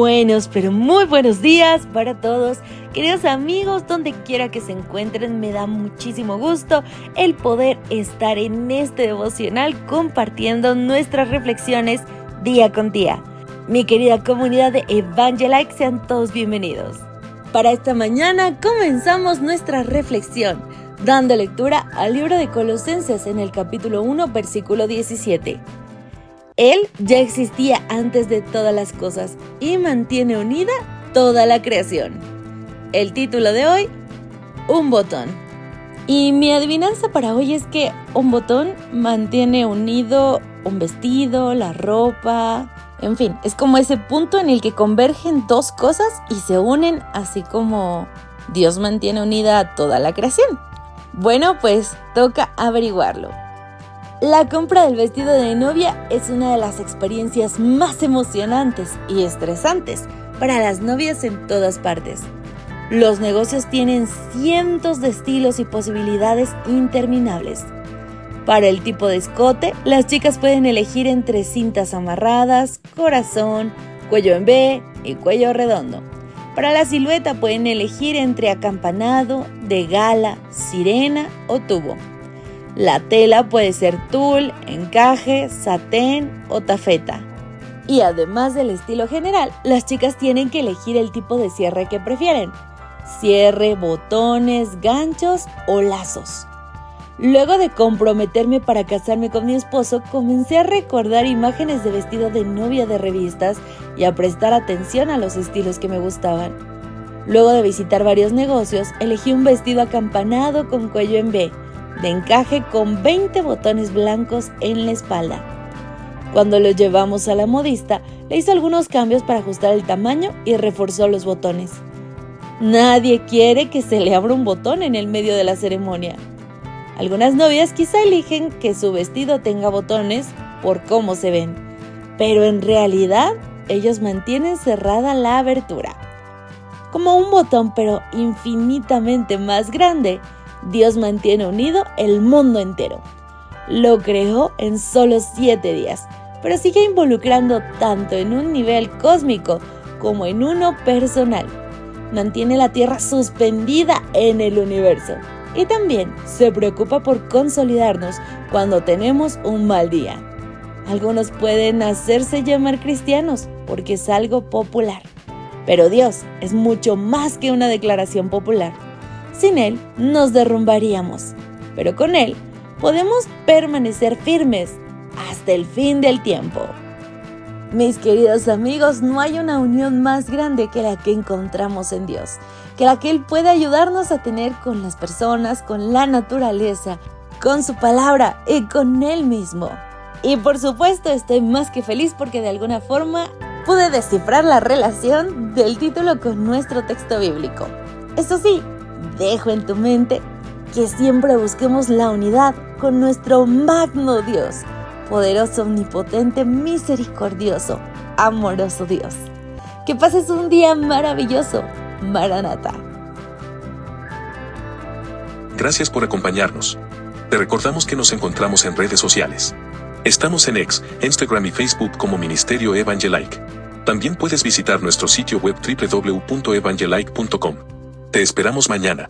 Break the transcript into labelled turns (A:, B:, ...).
A: buenos, pero muy buenos días para todos. Queridos amigos, donde quiera que se encuentren, me da muchísimo gusto el poder estar en este devocional compartiendo nuestras reflexiones día con día. Mi querida comunidad de Evangelike, sean todos bienvenidos. Para esta mañana comenzamos nuestra reflexión, dando lectura al libro de Colosenses en el capítulo 1, versículo 17. Él ya existía antes de todas las cosas y mantiene unida toda la creación. El título de hoy, Un botón. Y mi adivinanza para hoy es que un botón mantiene unido un vestido, la ropa, en fin, es como ese punto en el que convergen dos cosas y se unen así como Dios mantiene unida toda la creación. Bueno, pues toca averiguarlo. La compra del vestido de novia es una de las experiencias más emocionantes y estresantes para las novias en todas partes. Los negocios tienen cientos de estilos y posibilidades interminables. Para el tipo de escote, las chicas pueden elegir entre cintas amarradas, corazón, cuello en B y cuello redondo. Para la silueta pueden elegir entre acampanado, de gala, sirena o tubo. La tela puede ser tul, encaje, satén o tafeta. Y además del estilo general, las chicas tienen que elegir el tipo de cierre que prefieren. Cierre, botones, ganchos o lazos. Luego de comprometerme para casarme con mi esposo, comencé a recordar imágenes de vestido de novia de revistas y a prestar atención a los estilos que me gustaban. Luego de visitar varios negocios, elegí un vestido acampanado con cuello en B, de encaje con 20 botones blancos en la espalda. Cuando lo llevamos a la modista, le hizo algunos cambios para ajustar el tamaño y reforzó los botones. Nadie quiere que se le abra un botón en el medio de la ceremonia. Algunas novias quizá eligen que su vestido tenga botones por cómo se ven, pero en realidad ellos mantienen cerrada la abertura. Como un botón pero infinitamente más grande, Dios mantiene unido el mundo entero. Lo creó en solo siete días, pero sigue involucrando tanto en un nivel cósmico como en uno personal. Mantiene la Tierra suspendida en el universo y también se preocupa por consolidarnos cuando tenemos un mal día. Algunos pueden hacerse llamar cristianos porque es algo popular, pero Dios es mucho más que una declaración popular. Sin Él nos derrumbaríamos, pero con Él podemos permanecer firmes hasta el fin del tiempo. Mis queridos amigos, no hay una unión más grande que la que encontramos en Dios, que la que Él puede ayudarnos a tener con las personas, con la naturaleza, con su palabra y con Él mismo. Y por supuesto estoy más que feliz porque de alguna forma pude descifrar la relación del título con nuestro texto bíblico. Eso sí, dejo en tu mente que siempre busquemos la unidad con nuestro magno Dios, poderoso, omnipotente, misericordioso, amoroso Dios. Que pases un día maravilloso, Maranata.
B: Gracias por acompañarnos. Te recordamos que nos encontramos en redes sociales. Estamos en X, Instagram y Facebook como Ministerio Evangelike. También puedes visitar nuestro sitio web www.evangelike.com. Te esperamos mañana.